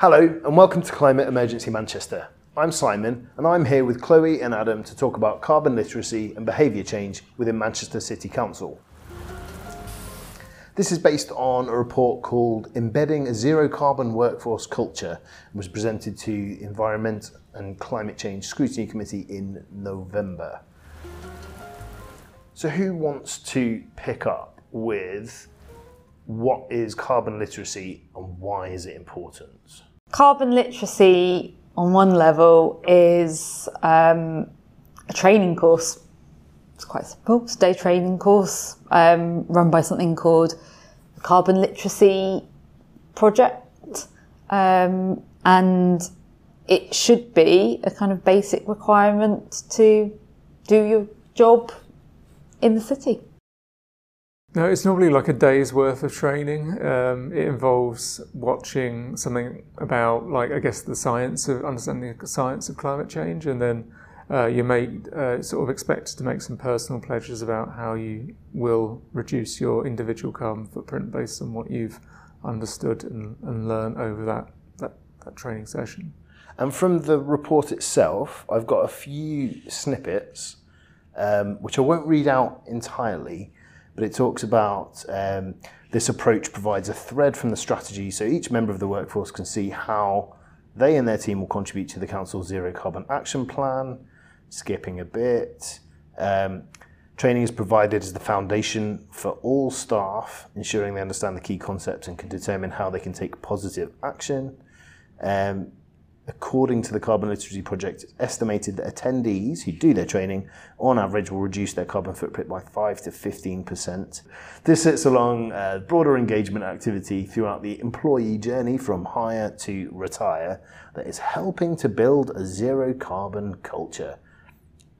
Hello, and welcome to Climate Emergency Manchester. I'm Simon, and I'm here with Chloe and Adam to talk about carbon literacy and behaviour change within Manchester City Council. This is based on a report called Embedding a Zero Carbon Workforce Culture and was presented to Environment and Climate Change Scrutiny Committee in November. So, who wants to pick up with what is carbon literacy and why is it important? Carbon literacy, on one level, is um, a training course. It's quite simple. It's a day training course um, run by something called the Carbon Literacy Project. Um, and it should be a kind of basic requirement to do your job in the city. No, it's normally like a day's worth of training. Um, it involves watching something about, like, I guess, the science of understanding the science of climate change, and then uh, you may uh, sort of expect to make some personal pledges about how you will reduce your individual carbon footprint based on what you've understood and, and learned over that, that, that training session. And from the report itself, I've got a few snippets, um, which I won't read out entirely, but it talks about um, this approach provides a thread from the strategy so each member of the workforce can see how they and their team will contribute to the Council's Zero Carbon Action Plan, skipping a bit. Um, training is provided as the foundation for all staff, ensuring they understand the key concepts and can determine how they can take positive action. Um, according to the Carbon Literacy Project, it's estimated that attendees who do their training, on average, will reduce their carbon footprint by 5 to 15%. This sits along broader engagement activity throughout the employee journey from hire to retire that is helping to build a zero carbon culture.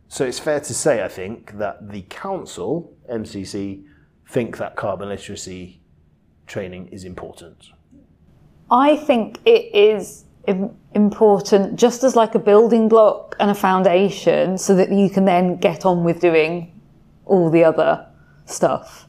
So it's fair to say, I think, that the council, MCC, think that carbon literacy training is important. I think it is important just as like a building block and a foundation so that you can then get on with doing all the other stuff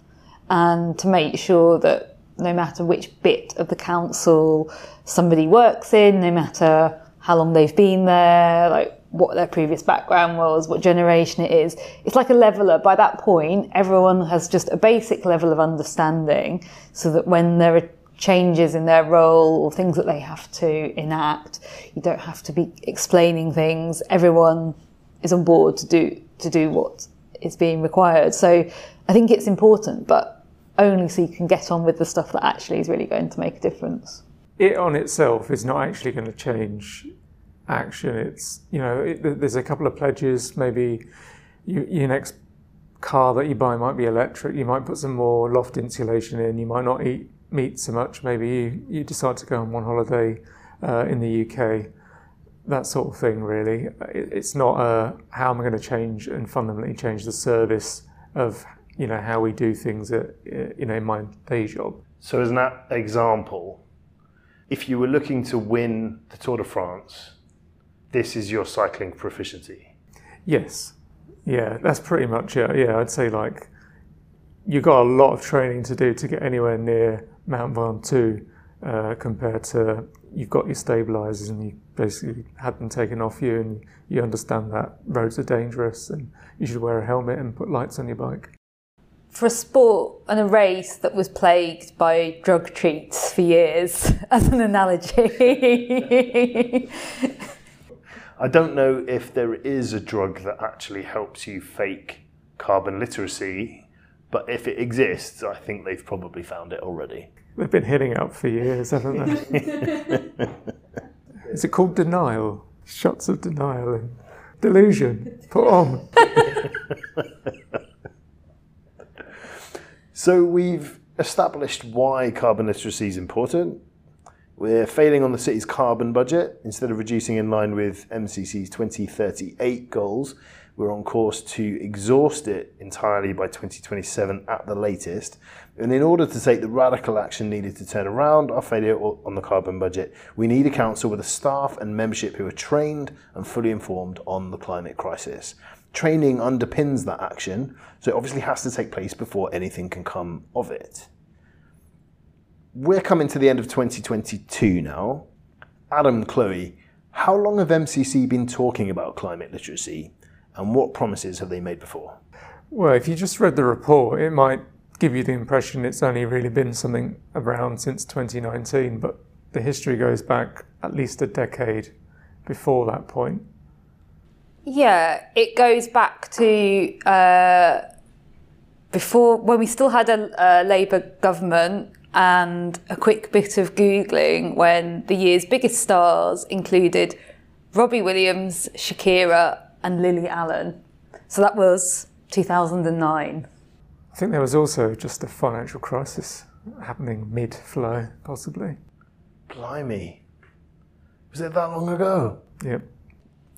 and to make sure that no matter which bit of the council somebody works in, no matter how long they've been there, like what their previous background was, what generation it is. It's like a leveler. By that point, everyone has just a basic level of understanding so that when there are changes in their role or things that they have to enact. You don't have to be explaining things. Everyone is on board to do to do what is being required. So I think it's important, but only so you can get on with the stuff that actually is really going to make a difference. It on itself is not actually going to change action. It's you know it, there's a couple of pledges. Maybe you, your next car that you buy might be electric. You might put some more loft insulation in. You might not eat meat so much, maybe you, you decide to go on one holiday uh, in the UK, that sort of thing, really. It, it's not a, how am I going to change and fundamentally change the service of you know how we do things at, you know in my day job. So, as an example, if you were looking to win the Tour de France, this is your cycling proficiency. Yes, yeah, that's pretty much it. Yeah, I'd say like you've got a lot of training to do to get anywhere near Mount Ventoux uh, compared to you've got your stabilizers and you basically had them taken off you and you understand that roads are dangerous and you should wear a helmet and put lights on your bike. For a sport and a race that was plagued by drug treats for years, as an analogy. I don't know if there is a drug that actually helps you fake carbon literacy but if it exists, I think they've probably found it already. They've been hitting it up for years, haven't they? Is it called denial? Shots of denial and delusion. Put on. so we've established why carbon literacy is important. We're failing on the city's carbon budget. Instead of reducing in line with MCC's 2038 goals, we're on course to exhaust it entirely by 2027 at the latest. And in order to take the radical action needed to turn around our failure on the carbon budget, we need a council with a staff and membership who are trained and fully informed on the climate crisis. Training underpins that action, so it obviously has to take place before anything can come of it. We're coming to the end of 2022 now, Adam, Chloe, how long have MCC been talking about climate literacy and what promises have they made before? Well, if you just read the report, it might give you the impression it's only really been something around since 2019, but the history goes back at least a decade before that point. Yeah, it goes back to uh, before when we still had a, a Labour government and a quick bit of Googling when the year's biggest stars included Robbie Williams, Shakira, and Lily Allen. So that was 2009. I think there was also just a financial crisis happening mid flow, possibly. Blimey. Was it that long ago? Yep.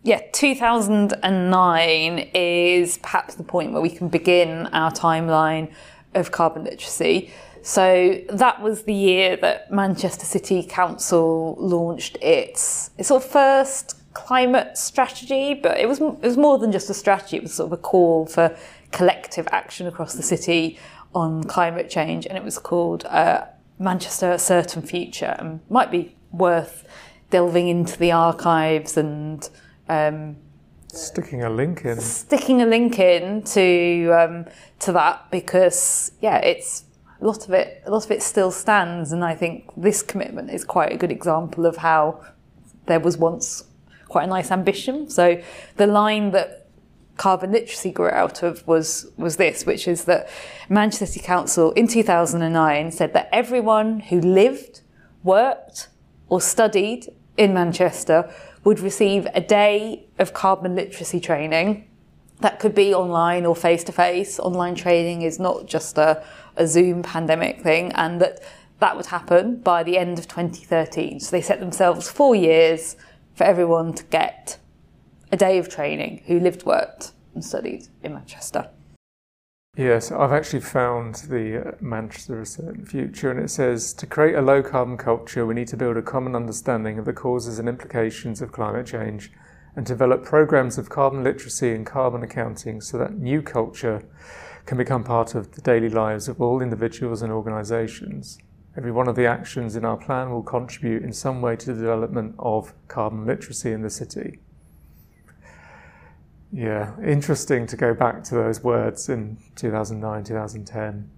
Yeah, 2009 is perhaps the point where we can begin our timeline of carbon literacy. So that was the year that Manchester City Council launched its, its sort of first climate strategy, but it was it was more than just a strategy. It was sort of a call for collective action across the city on climate change, and it was called uh, Manchester a Certain Future, and might be worth delving into the archives and um, Sticking a link in. sticking a link in to um, to that because yeah, it's a lot of it. A lot of it still stands, and I think this commitment is quite a good example of how there was once quite a nice ambition. So the line that carbon literacy grew out of was was this, which is that Manchester City Council in 2009 said that everyone who lived, worked, or studied in Manchester would receive a day of carbon literacy training. That could be online or face to face. Online training is not just a, a Zoom pandemic thing, and that that would happen by the end of 2013. So they set themselves four years for everyone to get a day of training who lived, worked, and studied in Manchester. Yes, I've actually found the uh, Manchester Certain Future, and it says to create a low carbon culture, we need to build a common understanding of the causes and implications of climate change and develop programs of carbon literacy and carbon accounting so that new culture can become part of the daily lives of all individuals and organisations. Every one of the actions in our plan will contribute in some way to the development of carbon literacy in the city. Yeah, interesting to go back to those words in 2009, 2010.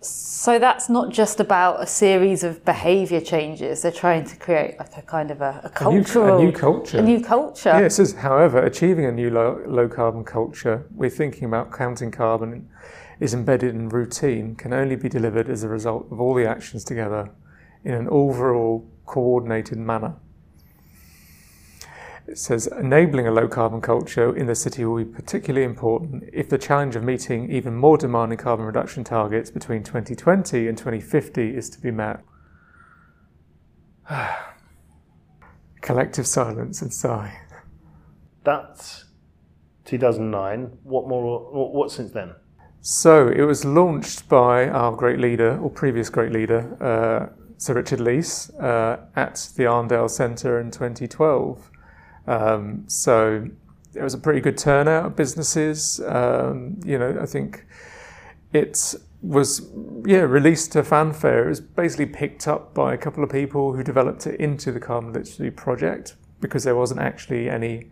So that's not just about a series of behaviour changes. They're trying to create like a kind of a, a A new, cultural, a new culture. a new culture. Yeah, it says, however, achieving a new low, low carbon culture, we're thinking about counting carbon is embedded in routine, can only be delivered as a result of all the actions together in an overall coordinated manner. It says, enabling a low carbon culture in the city will be particularly important if the challenge of meeting even more demanding carbon reduction targets between 2020 and 2050 is to be met. Collective silence and sigh. That's 2009. What more? What, what since then? So it was launched by our great leader, or previous great leader, uh, Sir Richard Leese, uh, at the Arndale Centre in 2012. Um, so there was a pretty good turnout of businesses. Um, you know, I think it was yeah released to fanfare. It was basically picked up by a couple of people who developed it into the carbon literacy project because there wasn't actually any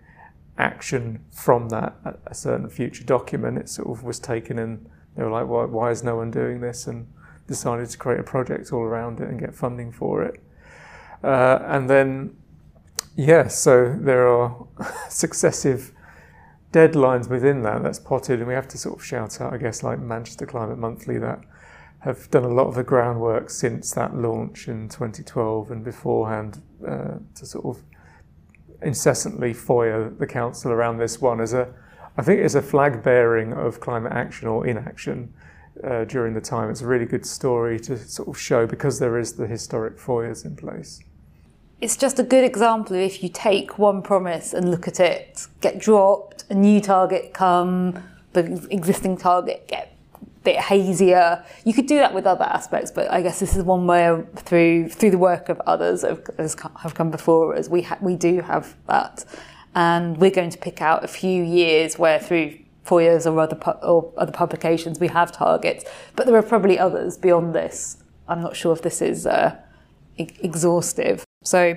action from that a- a certain future document. It sort of was taken and they were like, why, why is no one doing this? And decided to create a project all around it and get funding for it. Uh, and then, yeah, so there are successive deadlines within that that's potted, and we have to sort of shout out, I guess, like Manchester Climate Monthly that have done a lot of the groundwork since that launch in 2012 and beforehand uh, to sort of incessantly FOIA the council around this one as a, I think it's a flag bearing of climate action or inaction uh, during the time. It's a really good story to sort of show because there is the historic FOIAs in place. It's just a good example if you take one promise and look at it get dropped, a new target come, the existing target get a bit hazier. You could do that with other aspects, but I guess this is one where through through the work of others have, have come before us, we ha- we do have that, and we're going to pick out a few years where through years or other pu- or other publications we have targets, but there are probably others beyond this. I'm not sure if this is uh, e- exhaustive. So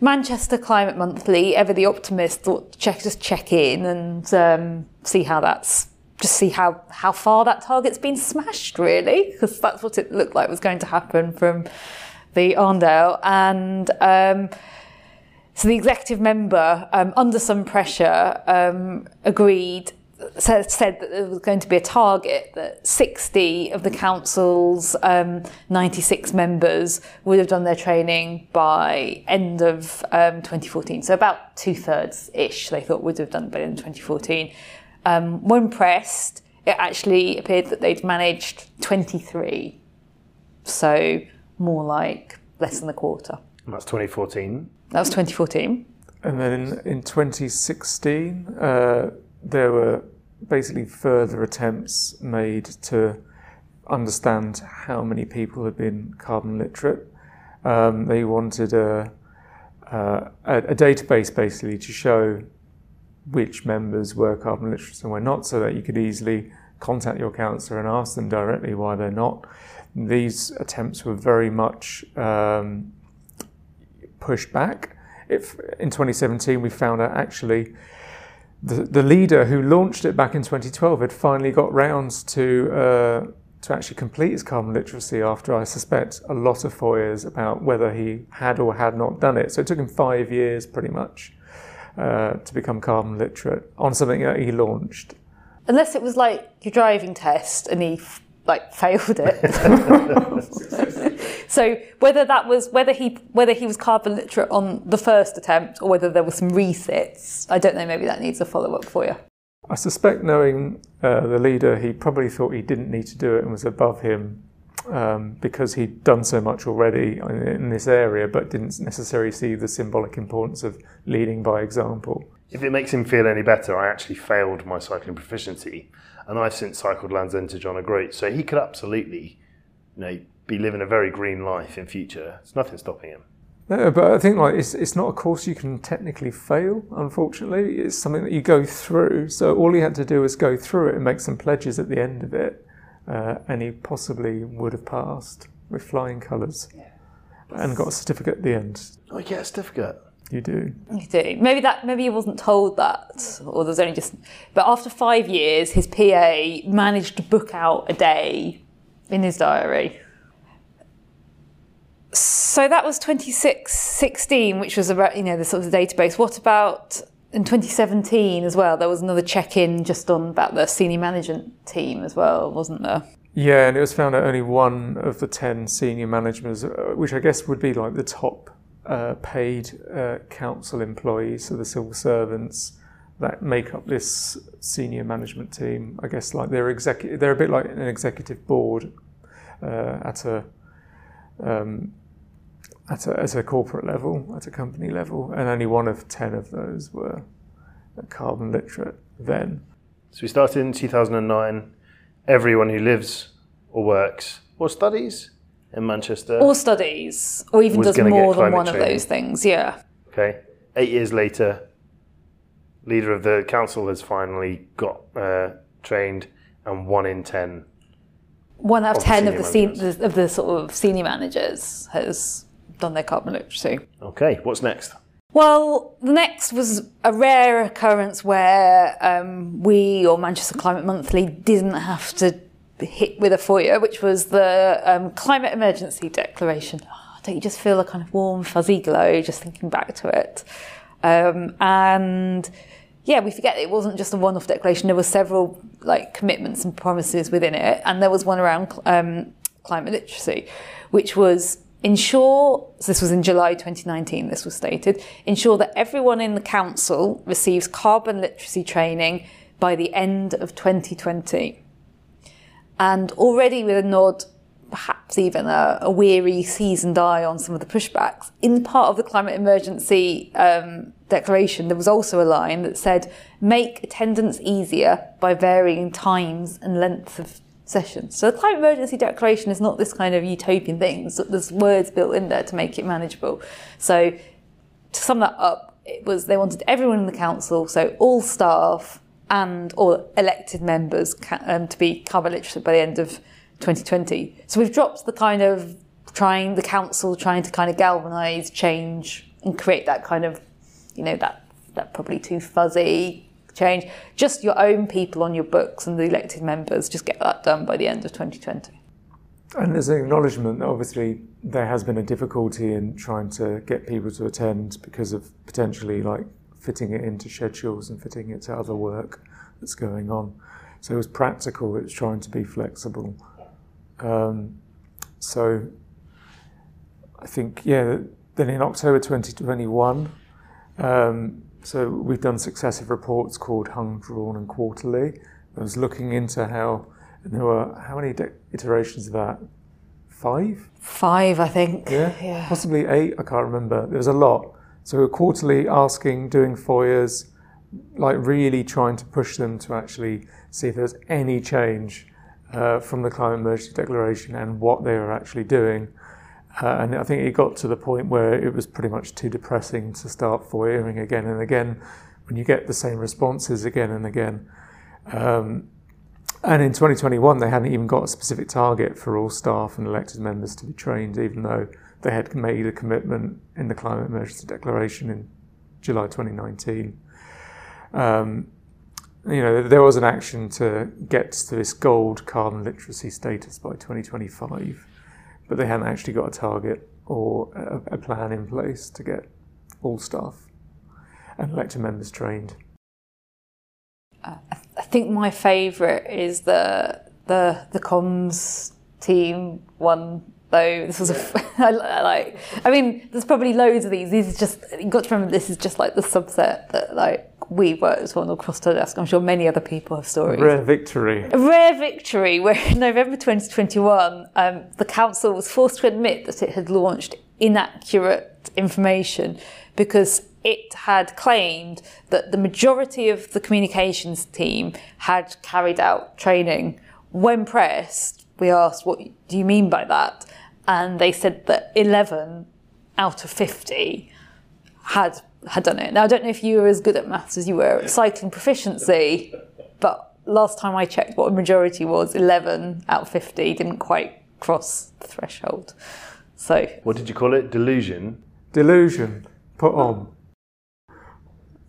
Manchester Climate Monthly, ever the optimist, thought check just check in and um, see how that's just see how how far that target's been smashed, really, because that's what it looked like was going to happen from the Arndale and. Um, so the executive member, um, under some pressure, um, agreed said, said that there was going to be a target that 60 of the council's um, 96 members would have done their training by end of um, 2014. So about two thirds ish they thought would have done by end of 2014. Um, when pressed, it actually appeared that they'd managed 23. So more like less than a quarter. And that's 2014. That was 2014. And then in, in 2016, uh, there were basically further attempts made to understand how many people had been carbon literate. Um, they wanted a, uh, a, a, database basically to show which members were carbon literate and were not, so that you could easily contact your councillor and ask them directly why they're not. These attempts were very much um, pushed back. If in 2017 we found out actually the, the leader who launched it back in 2012 had finally got rounds to uh, to actually complete his carbon literacy after I suspect a lot of FOIAs about whether he had or had not done it. So it took him five years pretty much uh, to become carbon literate on something that he launched. Unless it was like your driving test and he like failed it. so whether that was whether he whether he was carbon literate on the first attempt or whether there were some resets, I don't know. Maybe that needs a follow up for you. I suspect, knowing uh, the leader, he probably thought he didn't need to do it and was above him um, because he'd done so much already in, in this area, but didn't necessarily see the symbolic importance of leading by example. If it makes him feel any better, I actually failed my cycling proficiency and I've since cycled Land's End to John O'Groats, so he could absolutely, you know, be living a very green life in future. There's nothing stopping him. No, but I think like it's it's not a course you can technically fail. Unfortunately, it's something that you go through. So all he had to do was go through it and make some pledges at the end of it, uh, and he possibly would have passed with flying colours, yeah. and got a certificate at the end. Oh, you get a certificate. You do. You do. Maybe that. Maybe he wasn't told that, or there's only just. But after five years, his PA managed to book out a day in his diary. So that was 2016, which was about you know the sort of the database. What about in 2017 as well? There was another check-in just on about the senior management team as well, wasn't there? Yeah, and it was found that only one of the ten senior managers, uh, which I guess would be like the top uh, paid uh, council employees, so the civil servants that make up this senior management team. I guess like they're executive, they're a bit like an executive board uh, at a um, at a, at a corporate level, at a company level, and only one of ten of those were carbon literate then. So we started in 2009. Everyone who lives or works or studies in Manchester. Or studies, or even does more than one of those things, yeah. Okay. Eight years later, leader of the council has finally got uh, trained, and one in ten. One out of, ten of the, sen- of the sort of senior managers has done their carbon literacy. Okay, what's next? Well, the next was a rare occurrence where um, we or Manchester Climate Monthly didn't have to hit with a FOIA, which was the um, climate emergency declaration. Oh, don't you just feel a kind of warm, fuzzy glow just thinking back to it? Um, and yeah, we forget it wasn't just a one-off declaration. There were several like commitments and promises within it, and there was one around um, climate literacy, which was ensure. So this was in July 2019. This was stated: ensure that everyone in the council receives carbon literacy training by the end of 2020 and already with a nod, perhaps even a, a weary, seasoned eye on some of the pushbacks, in part of the climate emergency um, declaration, there was also a line that said, make attendance easier by varying times and lengths of sessions. So the climate emergency declaration is not this kind of utopian thing. There's words built in there to make it manageable. So to sum that up, it was they wanted everyone in the council, so all staff, and or elected members um, to be carbon literate by the end of 2020. So we've dropped the kind of trying the council trying to kind of galvanise change and create that kind of, you know, that that probably too fuzzy change. Just your own people on your books and the elected members. Just get that done by the end of 2020. And there's an acknowledgement that obviously there has been a difficulty in trying to get people to attend because of potentially like fitting it into schedules and fitting it to other work that's going on. So it was practical, it was trying to be flexible. Um, so I think, yeah, then in October 2021, um, so we've done successive reports called Hung, Drawn and Quarterly. I was looking into how, and there were, how many de- iterations of that? Five? Five, I think. Yeah? Yeah. Possibly eight, I can't remember. There was a lot. So we're quarterly asking, doing FOIAs, like really trying to push them to actually see if there's any change uh, from the climate emergency declaration and what they are actually doing. Uh, and I think it got to the point where it was pretty much too depressing to start FOIAing again and again when you get the same responses again and again. Um, and in 2021, they hadn't even got a specific target for all staff and elected members to be trained, even though they had made a commitment in the Climate Emergency Declaration in July 2019. Um, you know, there was an action to get to this gold carbon literacy status by 2025 but they hadn't actually got a target or a, a plan in place to get all staff and elected members trained. Uh, I think my favourite is the the the comms team one though. This was a I like. I mean, there's probably loads of these. These are just you got to remember. This is just like the subset that like we worked on across the desk. I'm sure many other people have stories. Rare victory. A rare victory where in November 2021, um, the council was forced to admit that it had launched inaccurate information because it had claimed that the majority of the communications team had carried out training. When pressed, we asked, What do you mean by that? And they said that 11 out of 50 had had done it. Now, I don't know if you were as good at maths as you were at cycling proficiency, but last time I checked what a majority was, 11 out of 50 didn't quite cross the threshold. So, What did you call it? Delusion. Delusion put on.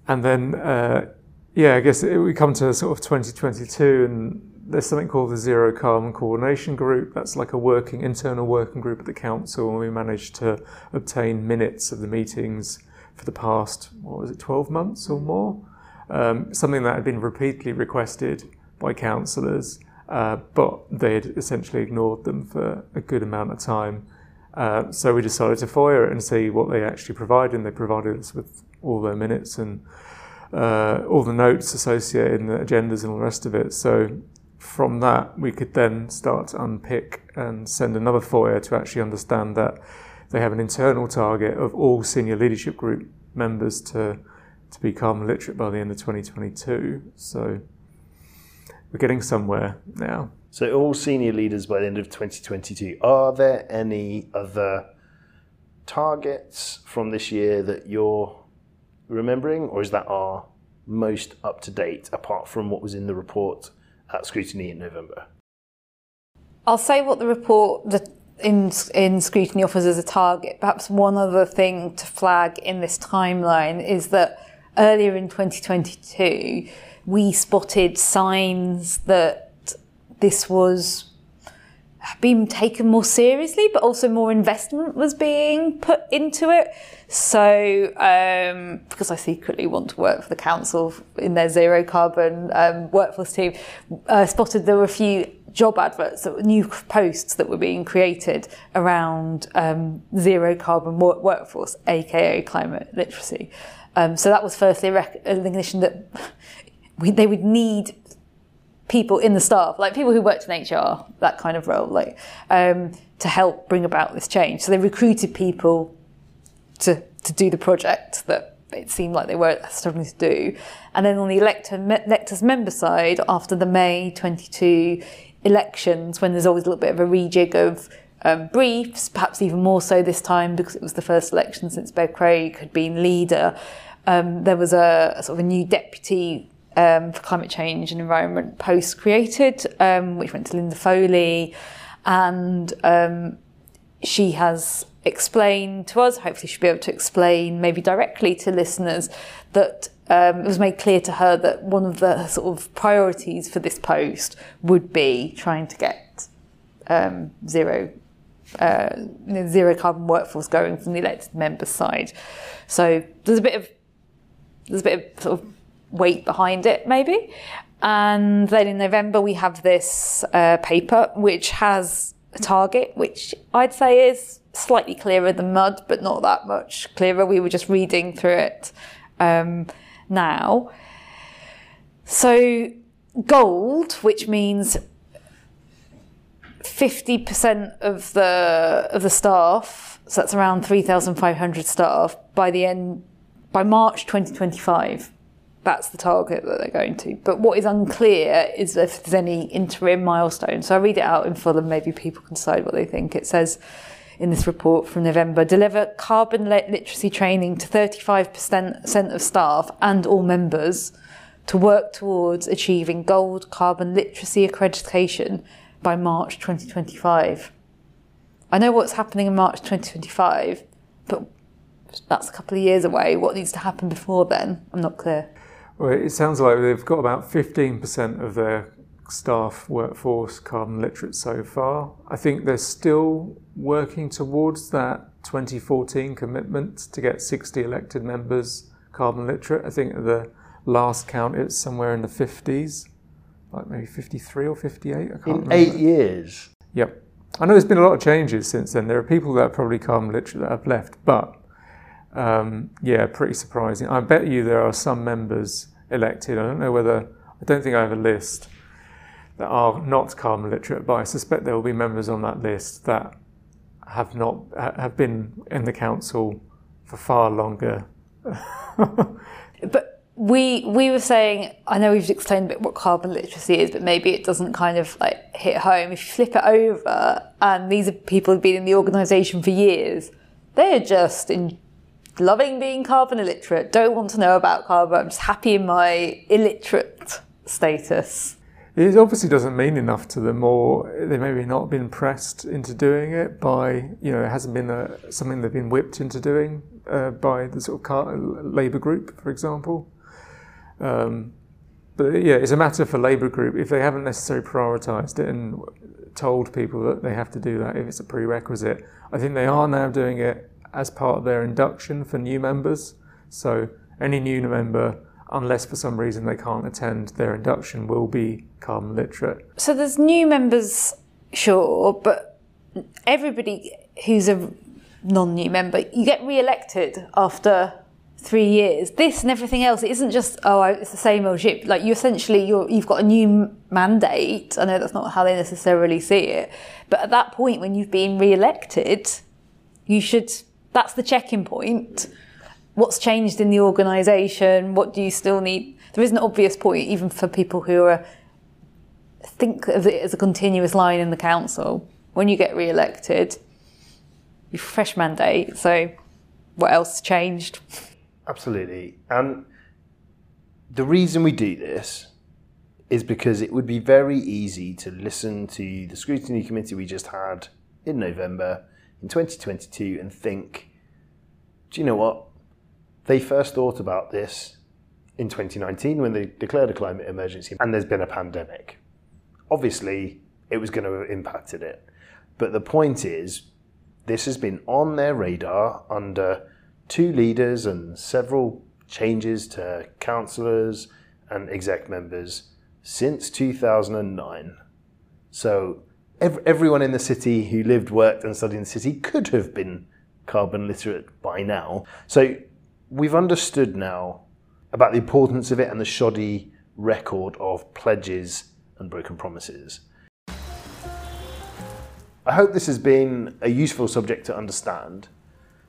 And then, uh, yeah, I guess it, we come to sort of 2022 and there's something called the Zero Carbon Coordination Group. That's like a working, internal working group at the council, and we managed to obtain minutes of the meetings for the past, what was it, 12 months or more. Um, something that had been repeatedly requested by councillors, uh, but they had essentially ignored them for a good amount of time. Uh, so we decided to FOIA it and see what they actually provided, and they provided us with all their minutes and uh, all the notes associated and the agendas and all the rest of it. So from that, we could then start to unpick and send another FOIA to actually understand that they have an internal target of all senior leadership group members to to be carbon literate by the end of 2022. So we're getting somewhere now. So all senior leaders by the end of 2022. Are there any other targets from this year that you're remembering, or is that our most up to date, apart from what was in the report at scrutiny in November? I'll say what the report the, in in scrutiny offers as a target. Perhaps one other thing to flag in this timeline is that earlier in 2022 we spotted signs that this was being taken more seriously, but also more investment was being put into it. So, um, because I secretly want to work for the council in their zero carbon um, workforce team, uh, spotted there were a few job adverts, new posts that were being created around um, zero carbon workforce, aka climate literacy. Um, so that was firstly a recognition that we, they would need people in the staff, like people who worked in HR, that kind of role, like um, to help bring about this change. So they recruited people to to do the project that it seemed like they were struggling to do. And then on the elector, electors member side, after the May 22 elections, when there's always a little bit of a rejig of um, briefs, perhaps even more so this time because it was the first election since Bev Craig had been leader. Um, there was a, a, sort of a new deputy um, for climate change and environment post created, um, which went to Linda Foley, and um, she has explained to us, hopefully she'll be able to explain maybe directly to listeners, that um, it was made clear to her that one of the sort of priorities for this post would be trying to get um, zero uh, zero carbon workforce going from the elected members' side. So there's a bit of there's a bit of sort of weight behind it, maybe. And then in November we have this uh, paper which has a target, which I'd say is slightly clearer than mud, but not that much clearer. We were just reading through it um, now. So gold, which means 50% of the of the staff, so that's around 3,500 staff by the end by March 2025. That's the target that they're going to. But what is unclear is if there's any interim milestone. So I read it out in full and maybe people can decide what they think. It says in this report from November, deliver carbon literacy training to 35% of staff and all members to work towards achieving gold carbon literacy accreditation by March 2025. I know what's happening in March 2025, but that's a couple of years away. What needs to happen before then? I'm not clear. Well, it sounds like they've got about 15% of their staff workforce carbon literate so far. I think they're still working towards that 2014 commitment to get 60 elected members carbon literate. I think at the last count it's somewhere in the 50s like maybe 53 or 58. I can't In remember. eight years. Yep. I know there's been a lot of changes since then. There are people that are probably carbon literate that have left, but um, yeah, pretty surprising. I bet you there are some members elected. I don't know whether, I don't think I have a list that are not carbon literate, but I suspect there will be members on that list that have not have been in the council for far longer. but we we were saying I know we've explained a bit what carbon literacy is, but maybe it doesn't kind of like hit home. If you flip it over, and these are people who've been in the organisation for years, they're just in loving being carbon illiterate, don't want to know about carbon. I'm just happy in my illiterate status. It obviously doesn't mean enough to them, or they maybe not been pressed into doing it by, you know, it hasn't been a, something they've been whipped into doing uh, by the sort of car, Labour group, for example. Um, but yeah, it's a matter for Labour group if they haven't necessarily prioritised it and told people that they have to do that if it's a prerequisite. I think they are now doing it as part of their induction for new members. So any new member, unless for some reason they can't attend their induction, will be carbon literate. So there's new members, sure, but everybody who's a non-new member, you get re-elected after three years. This and everything else, it isn't just oh, it's the same old ship. Like you essentially, you're, you've got a new mandate. I know that's not how they necessarily see it, but at that point, when you've been re-elected, you should. That's the check-in point. What's changed in the organisation? What do you still need? There is an obvious point, even for people who are think of it as a continuous line in the council. When you get re-elected, you fresh mandate. So, what else changed? Absolutely. And the reason we do this is because it would be very easy to listen to the scrutiny committee we just had in November in 2022 and think, do you know what? They first thought about this in 2019 when they declared a climate emergency and there's been a pandemic. Obviously, it was going to have impacted it. But the point is, this has been on their radar under two leaders and several changes to councillors and exec members since 2009. So ev- everyone in the city who lived, worked, and studied in the city could have been carbon literate by now. So we've understood now about the importance of it and the shoddy record of pledges and broken promises. I hope this has been a useful subject to understand.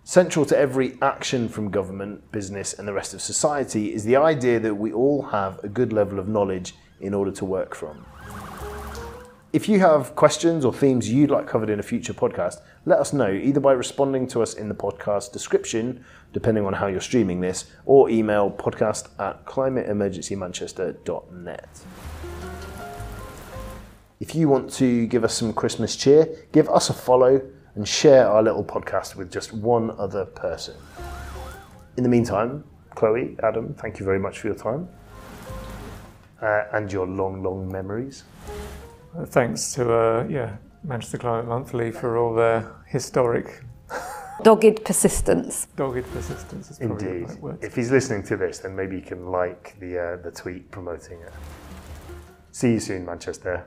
Central to every action from government, business, and the rest of society is the idea that we all have a good level of knowledge in order to work from. If you have questions or themes you'd like covered in a future podcast, let us know either by responding to us in the podcast description, depending on how you're streaming this, or email podcast at climateemergencymanchester.net. If you want to give us some Christmas cheer, give us a follow and share our little podcast with just one other person. In the meantime, Chloe, Adam, thank you very much for your time uh, and your long, long memories. Thanks to uh, yeah Manchester Climate Monthly for all their historic Dogged persistence. dogged persistence. Is probably the Indeed. right word. If he's listening to this, then maybe he can like the uh, the tweet promoting it. See you soon, Manchester.